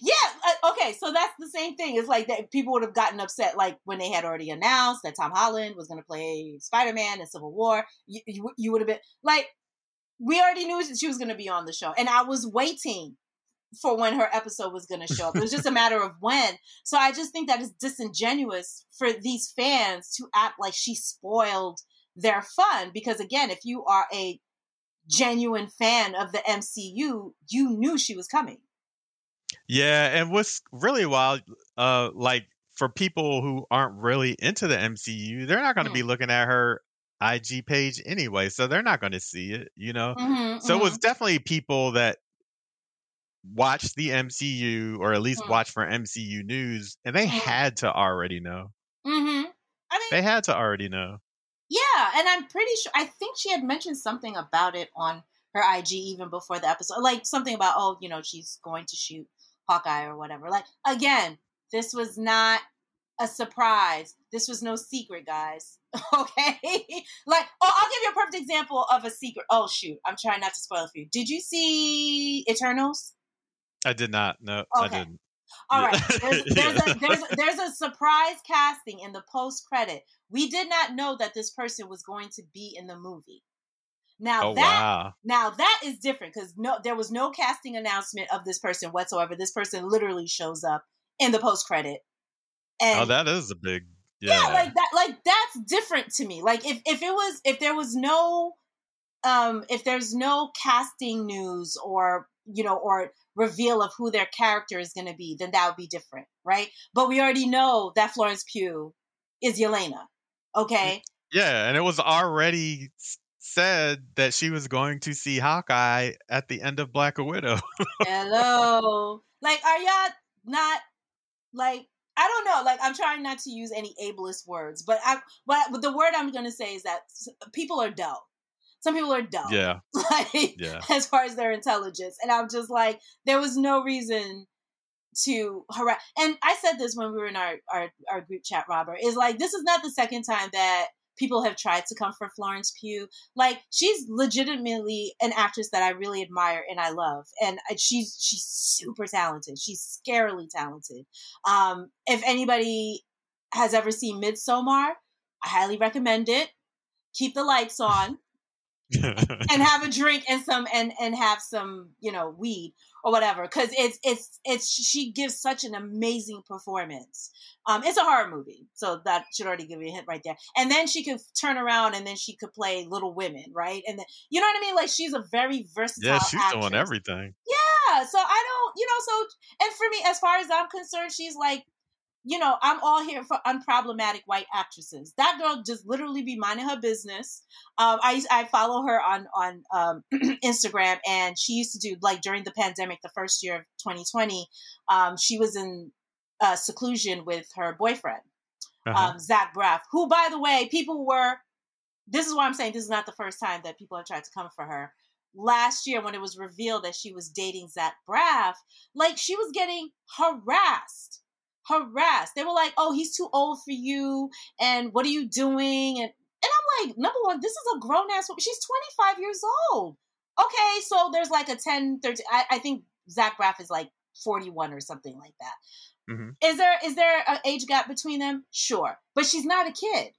yeah, uh, okay. So that's the same thing. It's like that people would have gotten upset, like when they had already announced that Tom Holland was going to play Spider Man in Civil War. You, you, you would have been like, we already knew she was going to be on the show, and I was waiting for when her episode was going to show up. It was just a (laughs) matter of when. So I just think that it's disingenuous for these fans to act like she spoiled their fun because again, if you are a genuine fan of the MCU, you knew she was coming. Yeah, and what's really wild, uh, like for people who aren't really into the MCU, they're not going to mm. be looking at her IG page anyway, so they're not going to see it, you know. Mm-hmm, so mm-hmm. it was mm-hmm. definitely people that watch the MCU or at least mm. watch for MCU news, and they mm. had to already know. Mm-hmm. I mean, they had to already know. Yeah, and I'm pretty sure I think she had mentioned something about it on her IG even before the episode. Like something about, oh, you know, she's going to shoot Hawkeye or whatever. Like again, this was not a surprise. This was no secret, guys. (laughs) okay? like, oh, I'll give you a perfect example of a secret. Oh shoot, I'm trying not to spoil it for you. Did you see Eternals? I did not. No, okay. I didn't. All right. There's, (laughs) there's, a, there's, a, there's a surprise casting in the post credit. We did not know that this person was going to be in the movie. Now oh, that wow. now that is different because no, there was no casting announcement of this person whatsoever. This person literally shows up in the post credit. And oh, that is a big yeah. yeah, like that, like that's different to me. Like if if it was if there was no um if there's no casting news or you know or reveal of who their character is going to be, then that would be different, right? But we already know that Florence Pugh is Yelena, okay? Mm, yeah, and it was already said that she was going to see Hawkeye at the end of Black Widow. Hello. Like, are y'all not like I don't know. Like, I'm trying not to use any ableist words, but I, but the word I'm going to say is that people are dumb some people are dumb. Yeah. (laughs) Like yeah. as far as their intelligence. And I'm just like, there was no reason to harass and I said this when we were in our, our, our group chat, Robert, is like this is not the second time that people have tried to come for Florence Pugh. Like she's legitimately an actress that I really admire and I love, and she's she's super talented. She's scarily talented. Um, if anybody has ever seen Midsommar, I highly recommend it. Keep the lights on and have a drink and some and and have some you know weed or whatever because it's it's it's she gives such an amazing performance. Um it's a horror movie so that should already give you a hint right there. And then she could turn around and then she could play little women right? And then you know what i mean? Like she's a very versatile yeah she's actress. doing everything. Yeah so i don't you know so and for me as far as i'm concerned she's like you know, I'm all here for unproblematic white actresses. That girl just literally be minding her business. Um, I I follow her on on um, (clears throat) Instagram, and she used to do like during the pandemic, the first year of 2020. Um, she was in uh, seclusion with her boyfriend, uh-huh. Um, Zach Braff, who, by the way, people were. This is why I'm saying this is not the first time that people have tried to come for her. Last year, when it was revealed that she was dating Zach Braff, like she was getting harassed harassed. They were like, "Oh, he's too old for you," and "What are you doing?" and and I'm like, number one, this is a grown ass woman. She's 25 years old. Okay, so there's like a 10, 13. I, I think Zach Braff is like 41 or something like that. Mm-hmm. Is there is there an age gap between them? Sure, but she's not a kid.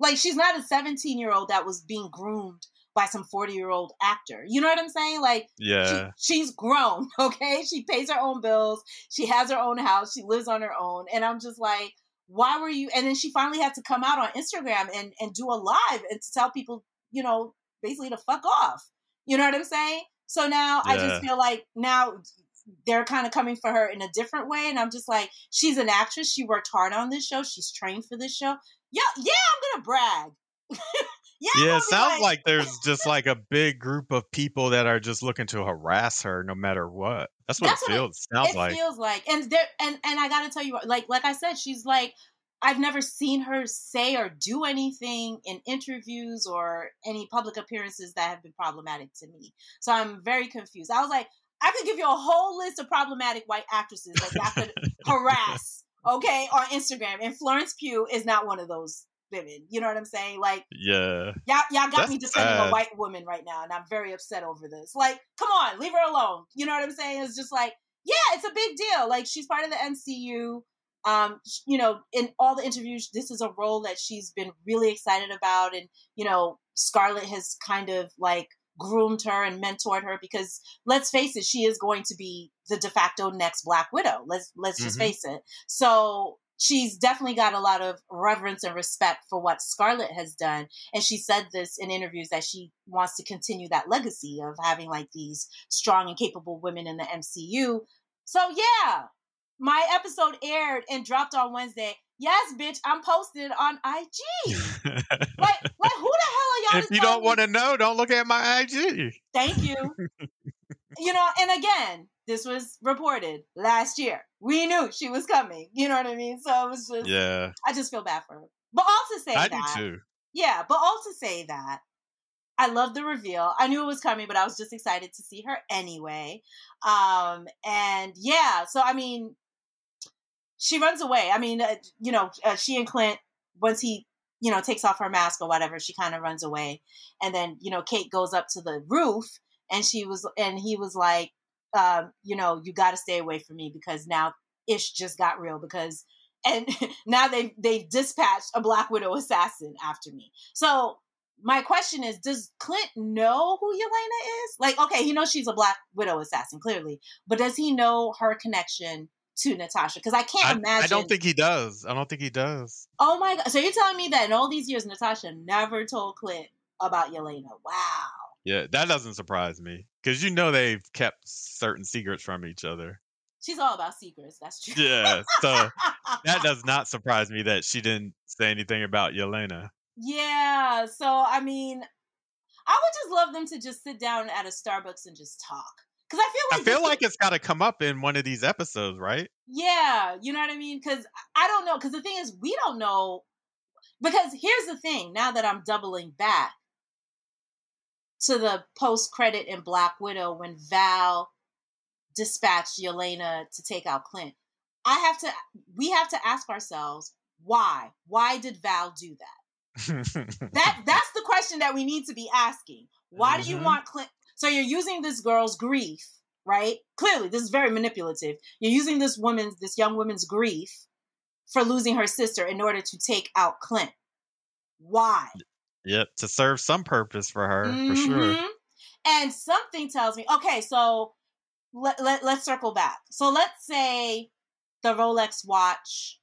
Like she's not a 17 year old that was being groomed by some 40 year old actor. You know what I'm saying? Like, yeah, she, she's grown, (laughs) okay? She pays her own bills, she has her own house, she lives on her own. And I'm just like, why were you? And then she finally had to come out on Instagram and, and do a live and to tell people, you know, basically to fuck off. You know what I'm saying? So now yeah. I just feel like now they're kind of coming for her in a different way. And I'm just like, she's an actress. She worked hard on this show. She's trained for this show. Yeah, yeah, I'm gonna brag. (laughs) yeah, yeah it sounds like... like there's just like a big group of people that are just looking to harass her no matter what. That's what That's it feels what it, sounds it like. feels like. And there and and I gotta tell you, like like I said, she's like I've never seen her say or do anything in interviews or any public appearances that have been problematic to me. So I'm very confused. I was like, I could give you a whole list of problematic white actresses that I could (laughs) harass, okay, on Instagram. And Florence Pugh is not one of those women. You know what I'm saying? Like, yeah, y'all, y'all got That's me defending sad. a white woman right now, and I'm very upset over this. Like, come on, leave her alone. You know what I'm saying? It's just like, yeah, it's a big deal. Like, she's part of the MCU. Um, you know, in all the interviews, this is a role that she's been really excited about, and you know, Scarlett has kind of like groomed her and mentored her because let's face it, she is going to be the de facto next Black Widow. Let's let's just mm-hmm. face it. So she's definitely got a lot of reverence and respect for what Scarlett has done. And she said this in interviews that she wants to continue that legacy of having like these strong and capable women in the MCU. So yeah, my episode aired and dropped on Wednesday. Yes, bitch, I'm posted on IG. (laughs) like, like who the hell are y'all? If you don't want to know, don't look at my IG. Thank you. (laughs) you know, and again, this was reported last year. We knew she was coming. You know what I mean? So it was just, yeah. I just feel bad for her. But all to say I that, do too. Yeah, but all to say that I love the reveal. I knew it was coming, but I was just excited to see her anyway. Um, and yeah, so I mean, she runs away. I mean, uh, you know, uh, she and Clint once he you know takes off her mask or whatever, she kind of runs away, and then you know Kate goes up to the roof and she was and he was like, um, you know, you got to stay away from me because now ish just got real because and (laughs) now they they've dispatched a Black Widow assassin after me. So my question is, does Clint know who Yelena is? Like, okay, he knows she's a Black Widow assassin, clearly, but does he know her connection to Natasha because I can't I, imagine. I don't think he does. I don't think he does. Oh my god! So you're telling me that in all these years, Natasha never told Clint about Yelena? Wow. Yeah, that doesn't surprise me because you know they've kept certain secrets from each other. She's all about secrets. That's true. Yeah, so that (laughs) does not surprise me that she didn't say anything about Yelena. Yeah, so I mean, I would just love them to just sit down at a Starbucks and just talk. Because I feel like I feel like it's got to come up in one of these episodes, right? Yeah, you know what I mean. Because I don't know. Because the thing is, we don't know. Because here's the thing. Now that I'm doubling back to the post credit in Black Widow when Val dispatched Yelena to take out Clint, I have to. We have to ask ourselves why. Why did Val do that? that (laughs) that's the question that we need to be asking. Why mm-hmm. do you mm-hmm. want Clint? So you're using this girl's grief, right? Clearly, this is very manipulative. You're using this woman's, this young woman's grief for losing her sister in order to take out Clint. Why? Yep, to serve some purpose for her, mm-hmm. for sure. Mm-hmm. And something tells me, okay, so let, let, let's circle back. So let's say the Rolex watch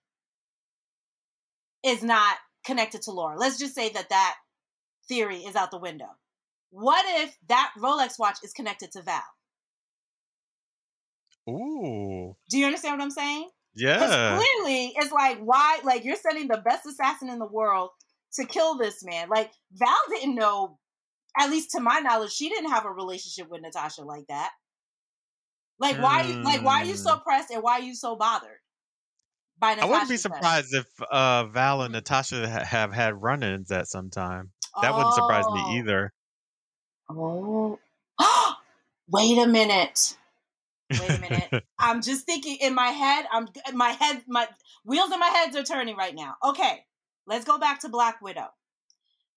is not connected to Laura. Let's just say that that theory is out the window. What if that Rolex watch is connected to Val? Ooh. Do you understand what I'm saying? Yeah. Clearly, it's like why like you're sending the best assassin in the world to kill this man. Like Val didn't know, at least to my knowledge, she didn't have a relationship with Natasha like that. Like why? Mm. Like why are you so hmm. pressed and why are you so bothered? By I wouldn't be surprised if uh, Val and Natasha have had run-ins at some time. That oh. wouldn't surprise me oh. either. Oh, (gasps) wait a minute. Wait a minute. (laughs) I'm just thinking in my head. I'm my head. My wheels in my heads are turning right now. Okay, let's go back to Black Widow.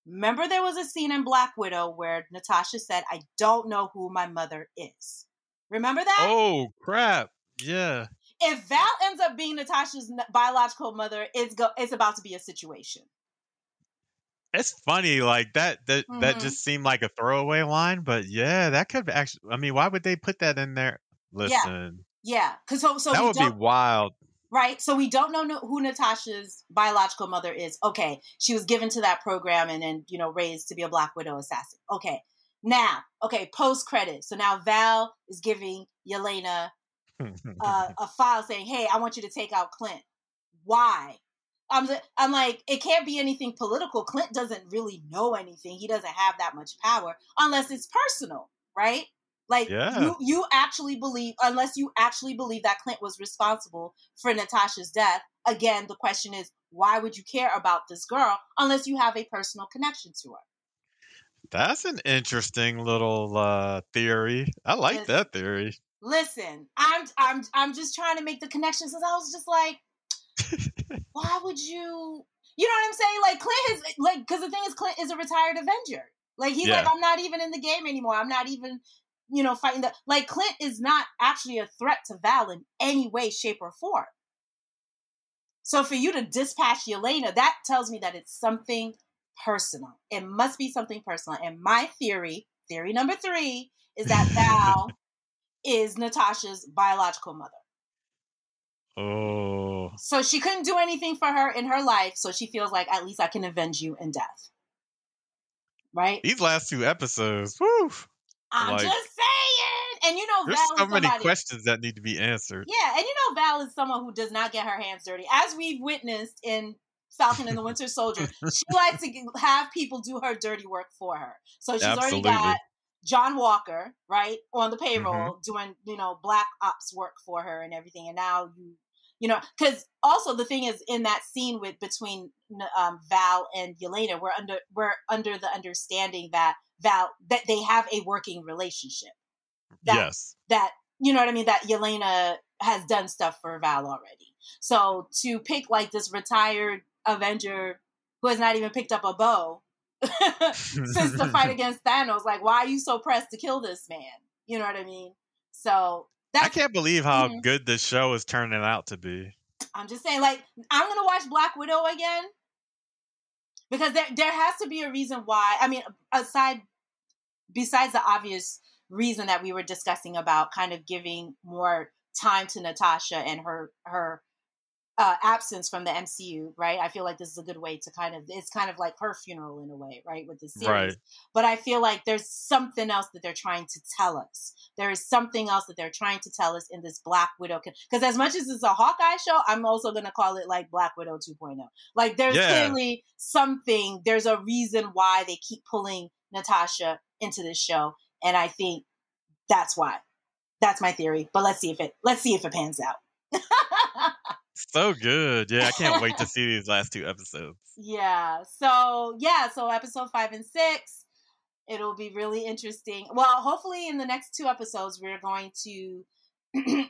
Remember, there was a scene in Black Widow where Natasha said, "I don't know who my mother is." Remember that? Oh crap! Yeah. If Val ends up being Natasha's biological mother, it's go. It's about to be a situation it's funny like that that mm-hmm. that just seemed like a throwaway line but yeah that could actually i mean why would they put that in there listen yeah because so, so that would be wild right? So we don't know who Natasha's biological mother is. Okay, she was given to that program and then you know raised to be a Black Widow assassin. Okay, now okay, post credit. So now Val is giving Yelena uh, (laughs) a file saying, "Hey, I want you to take out Clint." Why? I'm I'm like, it can't be anything political. Clint doesn't really know anything. He doesn't have that much power unless it's personal, right? Like yeah. you you actually believe unless you actually believe that Clint was responsible for Natasha's death. Again, the question is why would you care about this girl unless you have a personal connection to her? That's an interesting little uh, theory. I like listen, that theory. Listen, I'm I'm I'm just trying to make the connections because I was just like, (laughs) why would you? You know what I'm saying? Like Clint is like because the thing is Clint is a retired Avenger. Like he's yeah. like I'm not even in the game anymore. I'm not even you know, fighting the like Clint is not actually a threat to Val in any way, shape, or form. So for you to dispatch Yelena, that tells me that it's something personal. It must be something personal. And my theory, theory number three, is that (laughs) Val is Natasha's biological mother. Oh. So she couldn't do anything for her in her life, so she feels like at least I can avenge you in death. Right? These last two episodes. I'm like, just saying. And you know, there's Val so many questions that need to be answered. Yeah, and you know, Val is someone who does not get her hands dirty, as we've witnessed in Falcon and the (laughs) Winter Soldier. she likes to have people do her dirty work for her. So she's Absolutely. already got John Walker, right, on the payroll mm-hmm. doing, you know, black ops work for her and everything. And now you, you know, because also the thing is in that scene with between um, Val and Yelena, we're under we're under the understanding that Val that they have a working relationship. That, yes. That you know what I mean. That Yelena has done stuff for Val already. So to pick like this retired Avenger who has not even picked up a bow (laughs) since the fight (laughs) against Thanos, like why are you so pressed to kill this man? You know what I mean? So I can't believe how mm-hmm. good this show is turning out to be. I'm just saying, like, I'm gonna watch Black Widow again because there there has to be a reason why. I mean, aside besides the obvious reason that we were discussing about kind of giving more time to Natasha and her her uh, absence from the MCU, right? I feel like this is a good way to kind of it's kind of like her funeral in a way, right, with the series. Right. But I feel like there's something else that they're trying to tell us. There is something else that they're trying to tell us in this Black Widow because as much as it's a Hawkeye show, I'm also going to call it like Black Widow 2.0. Like there's yeah. clearly something, there's a reason why they keep pulling Natasha into this show and I think that's why. That's my theory, but let's see if it let's see if it pans out. (laughs) so good. Yeah, I can't wait to (laughs) see these last two episodes. Yeah. So, yeah, so episode 5 and 6 it'll be really interesting. Well, hopefully in the next two episodes we're going to (clears throat)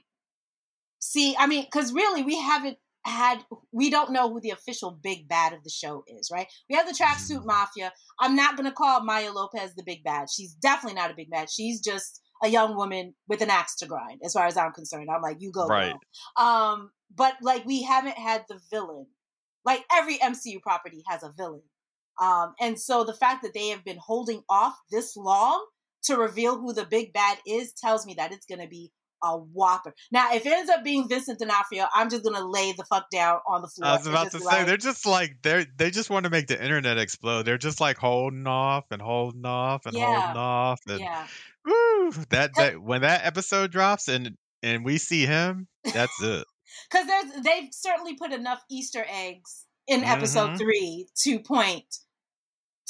see I mean cuz really we haven't had we don't know who the official big bad of the show is, right? We have the tracksuit mm. mafia. I'm not gonna call Maya Lopez the big bad. She's definitely not a big bad. She's just a young woman with an axe to grind, as far as I'm concerned. I'm like, you go. Right. Um, but like we haven't had the villain. Like every MCU property has a villain. Um, and so the fact that they have been holding off this long to reveal who the big bad is tells me that it's going to be a whopper. Now, if it ends up being Vincent D'Onofrio, I'm just gonna lay the fuck down on the floor. I was about to say like, they're just like they're they just want to make the internet explode. They're just like holding off and holding off and yeah, holding off and yeah. woo, that that when that episode drops and and we see him, that's it. Because there's they've certainly put enough Easter eggs in episode mm-hmm. three to point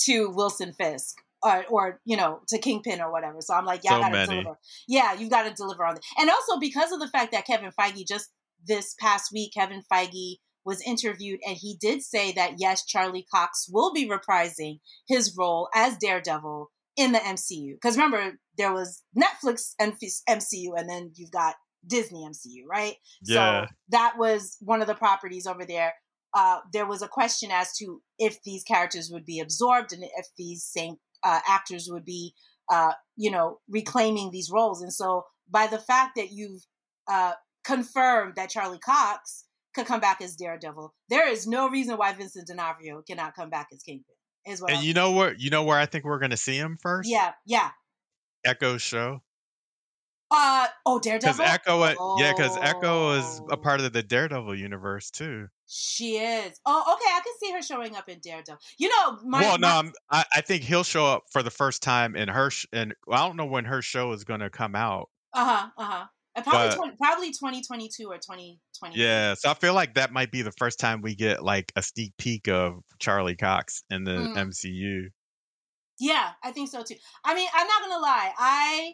to Wilson Fisk or, or you know to Kingpin or whatever. So I'm like, yeah, so gotta deliver. Yeah, you've got to deliver on it. And also because of the fact that Kevin Feige just this past week, Kevin Feige was interviewed and he did say that yes, Charlie Cox will be reprising his role as Daredevil in the MCU. Because remember, there was Netflix MCU, and then you've got Disney MCU, right? Yeah. So that was one of the properties over there. Uh, there was a question as to if these characters would be absorbed and if these same uh, actors would be, uh, you know, reclaiming these roles. And so, by the fact that you've uh, confirmed that Charlie Cox could come back as Daredevil, there is no reason why Vincent D'Onofrio cannot come back as Kingpin. Is what and I'm you know where you know where I think we're going to see him first? Yeah, yeah. Echo show. Uh oh, Daredevil. Because Echo, oh. yeah, because Echo is a part of the Daredevil universe too. She is. Oh, okay. I can see her showing up in Daredevil. You know, my, well, no, my, I, I think he'll show up for the first time in her, sh- and well, I don't know when her show is going to come out. Uh huh. Uh huh. Probably, but, 20, probably 2022 or 2020. Yeah, so I feel like that might be the first time we get like a sneak peek of Charlie Cox in the mm. MCU. Yeah, I think so too. I mean, I'm not gonna lie. I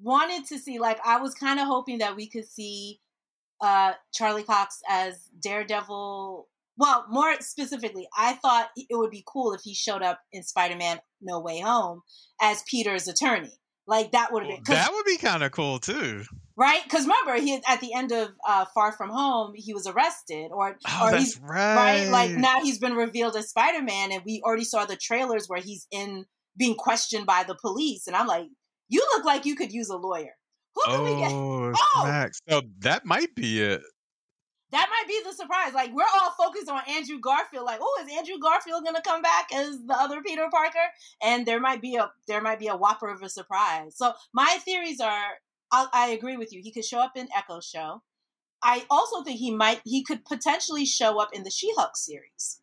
wanted to see, like, I was kind of hoping that we could see uh, Charlie Cox as Daredevil. Well, more specifically, I thought it would be cool if he showed up in Spider Man No Way Home as Peter's attorney. Like that would have been that would be kind of cool too, right? Because remember, he at the end of uh, Far From Home, he was arrested, or oh, or that's he's right. right. Like now he's been revealed as Spider Man, and we already saw the trailers where he's in being questioned by the police, and I'm like, you look like you could use a lawyer. Who can oh, we (laughs) get? Oh, Max. So that might be it. That might be the surprise. Like we're all focused on Andrew Garfield. Like, oh, is Andrew Garfield going to come back as the other Peter Parker? And there might be a there might be a whopper of a surprise. So my theories are, I, I agree with you. He could show up in Echo show. I also think he might he could potentially show up in the She-Hulk series.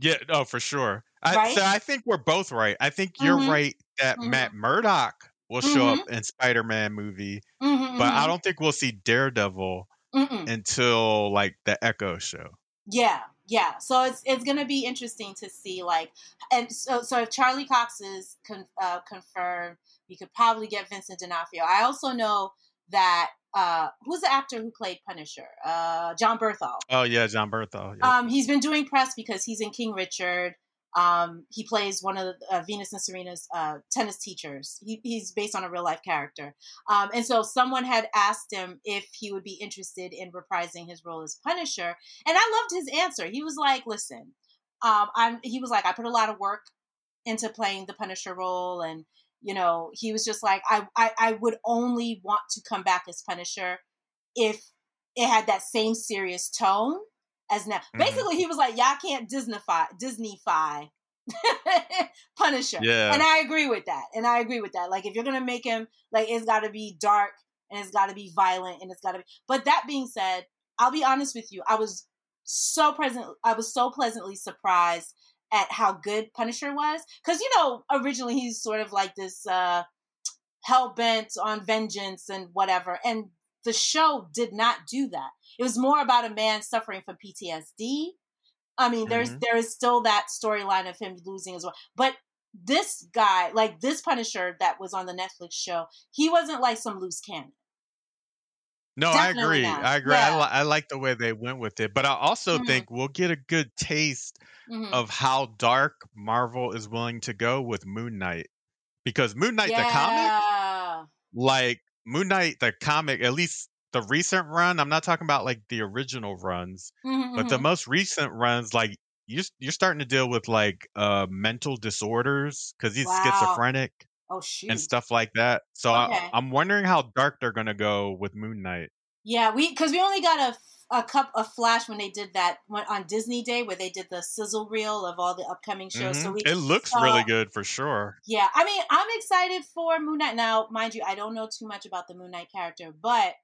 Yeah, oh, for sure. I, right? So I think we're both right. I think you're mm-hmm. right that mm-hmm. Matt Murdock will show mm-hmm. up in Spider-Man movie, mm-hmm, but I mm-hmm. don't think we'll see Daredevil Mm-mm. until like the Echo show. Yeah, yeah. So it's it's gonna be interesting to see like, and so so if Charlie Cox is con, uh, confirmed, we could probably get Vincent D'Onofrio. I also know that uh, who's the actor who played Punisher? Uh, Jon Bernthal. Oh yeah, Jon Bernthal. Yep. Um, he's been doing press because he's in King Richard. Um, he plays one of the, uh, Venus and Serena's uh, tennis teachers. He, he's based on a real life character. Um, and so someone had asked him if he would be interested in reprising his role as Punisher. And I loved his answer. He was like, listen, um, I'm, he was like, I put a lot of work into playing the Punisher role. And, you know, he was just like, I, I, I would only want to come back as Punisher if it had that same serious tone as now. Mm-hmm. Basically, he was like, "Y'all can't Disneyfy Disneyfy (laughs) Punisher," yeah. and I agree with that. And I agree with that. Like, if you're gonna make him like, it's got to be dark and it's got to be violent and it's got to be. But that being said, I'll be honest with you. I was so present. I was so pleasantly surprised at how good Punisher was because you know originally he's sort of like this uh hell bent on vengeance and whatever, and the show did not do that. It was more about a man suffering from PTSD. I mean, there's mm-hmm. there is still that storyline of him losing as well. But this guy, like this Punisher that was on the Netflix show, he wasn't like some loose cannon. No, Definitely I agree. Not. I agree. Yeah. I, li- I, like the way they went with it, but I also mm-hmm. think we'll get a good taste mm-hmm. of how dark Marvel is willing to go with Moon Knight, because Moon Knight yeah. the comic, like Moon Knight the comic, at least the recent run, I'm not talking about like the original runs, mm-hmm, but the mm-hmm. most recent runs, like you're you're starting to deal with like uh mental disorders because he's wow. schizophrenic. Oh shoot. And stuff like that. So okay. I, I'm wondering how dark they're gonna go with Moon Knight. Yeah, we because we only got a a cup a flash when they did that went on Disney Day where they did the sizzle reel of all the upcoming shows. Mm-hmm. So we it looks saw, really good for sure. Yeah, I mean I'm excited for Moon Knight. Now, mind you, I don't know too much about the Moon Knight character, but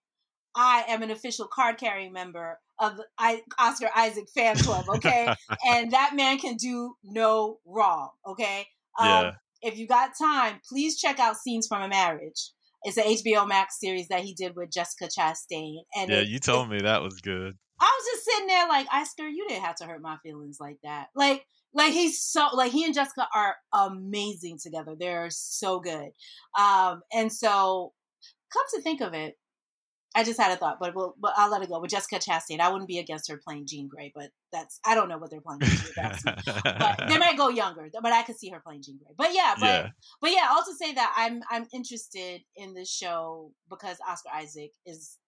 I am an official card carrying member of I, Oscar Isaac fan club, okay? (laughs) and that man can do no wrong, okay? Um, yeah. If you got time, please check out Scenes from a Marriage. It's an HBO Max series that he did with Jessica Chastain. And yeah, it, you told it, me that was good. I was just sitting there like, Oscar, you didn't have to hurt my feelings like that. Like, like he's so like he and Jessica are amazing together. They're so good. Um, and so come to think of it, I just had a thought, but we'll, but I'll let it go. With Jessica Chastain, I wouldn't be against her playing Jean Grey, but that's I don't know what they're do. but they might go younger, but I could see her playing Jean Grey. But yeah, but yeah. but yeah, also say that I'm I'm interested in this show because Oscar Isaac is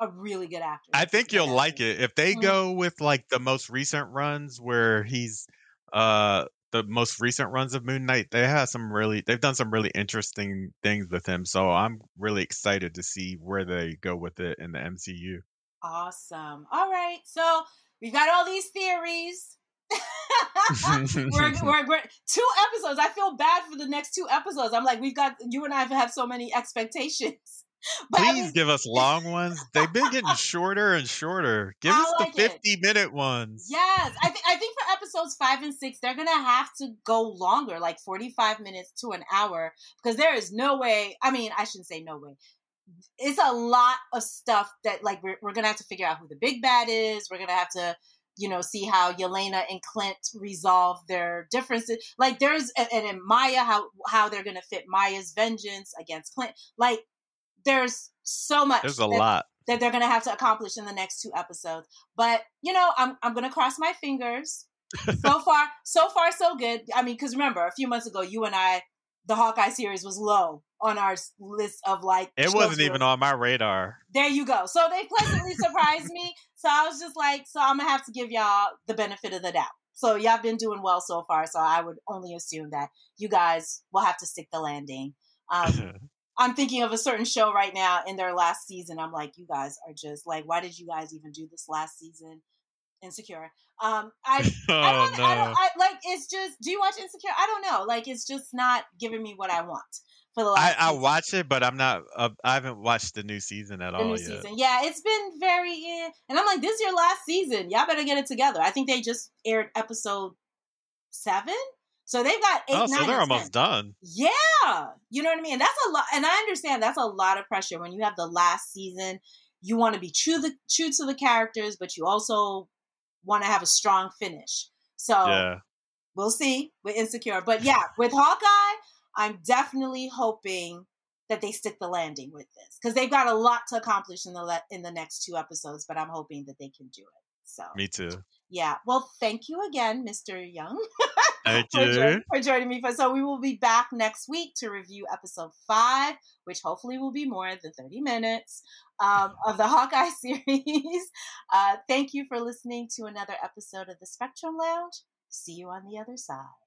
a really good actor. I think you'll like it if they mm-hmm. go with like the most recent runs where he's uh the most recent runs of Moon Knight, they have some really they've done some really interesting things with him. So I'm really excited to see where they go with it in the MCU. Awesome. All right. So we've got all these theories. (laughs) we're, (laughs) we're, we're, two episodes. I feel bad for the next two episodes. I'm like, we've got you and I have so many expectations. (laughs) Please give us (laughs) long ones. They've been getting shorter and shorter. Give I us like the 50 it. minute ones. Yes. I, th- I think for episodes five and six, they're going to have to go longer, like 45 minutes to an hour, because there is no way. I mean, I shouldn't say no way. It's a lot of stuff that, like, we're, we're going to have to figure out who the big bad is. We're going to have to you know, see how Yelena and Clint resolve their differences. Like there's and, and in Maya, how how they're gonna fit Maya's vengeance against Clint. Like there's so much. There's a that, lot that they're gonna have to accomplish in the next two episodes. But you know, I'm I'm gonna cross my fingers. so (laughs) far, so far, so good. I mean, because remember, a few months ago, you and I, the Hawkeye series was low on our list of like. It wasn't even on my radar. There you go. So they pleasantly (laughs) surprised me. So I was just like, so I'm gonna have to give y'all the benefit of the doubt. So y'all have been doing well so far. So I would only assume that you guys will have to stick the landing. Um, (laughs) I'm thinking of a certain show right now in their last season. I'm like, you guys are just like, why did you guys even do this last season? Insecure. Um, I, (laughs) oh, I, don't, no. I don't, I, like, it's just, do you watch Insecure? I don't know. Like, it's just not giving me what I want for the last. I, I watch it, but I'm not. Uh, I haven't watched the new season at the all. New yet. season, yeah, it's been very. Eh. And I'm like, this is your last season. Y'all better get it together. I think they just aired episode seven. So they've got eight. Oh, so they're almost 10. done. Yeah, you know what I mean. And that's a lot, and I understand that's a lot of pressure when you have the last season. You want to be true the true to the characters, but you also want to have a strong finish. So yeah. we'll see with Insecure, but yeah, with Hawkeye, I'm definitely hoping that they stick the landing with this because they've got a lot to accomplish in the le- in the next two episodes. But I'm hoping that they can do it. So me too. Yeah. Well, thank you again, Mr. Young. (laughs) Thank you. for, joining, for joining me. So we will be back next week to review episode five, which hopefully will be more than 30 minutes um, (laughs) of the Hawkeye (laughs) series. Uh, thank you for listening to another episode of the Spectrum Lounge. See you on the other side.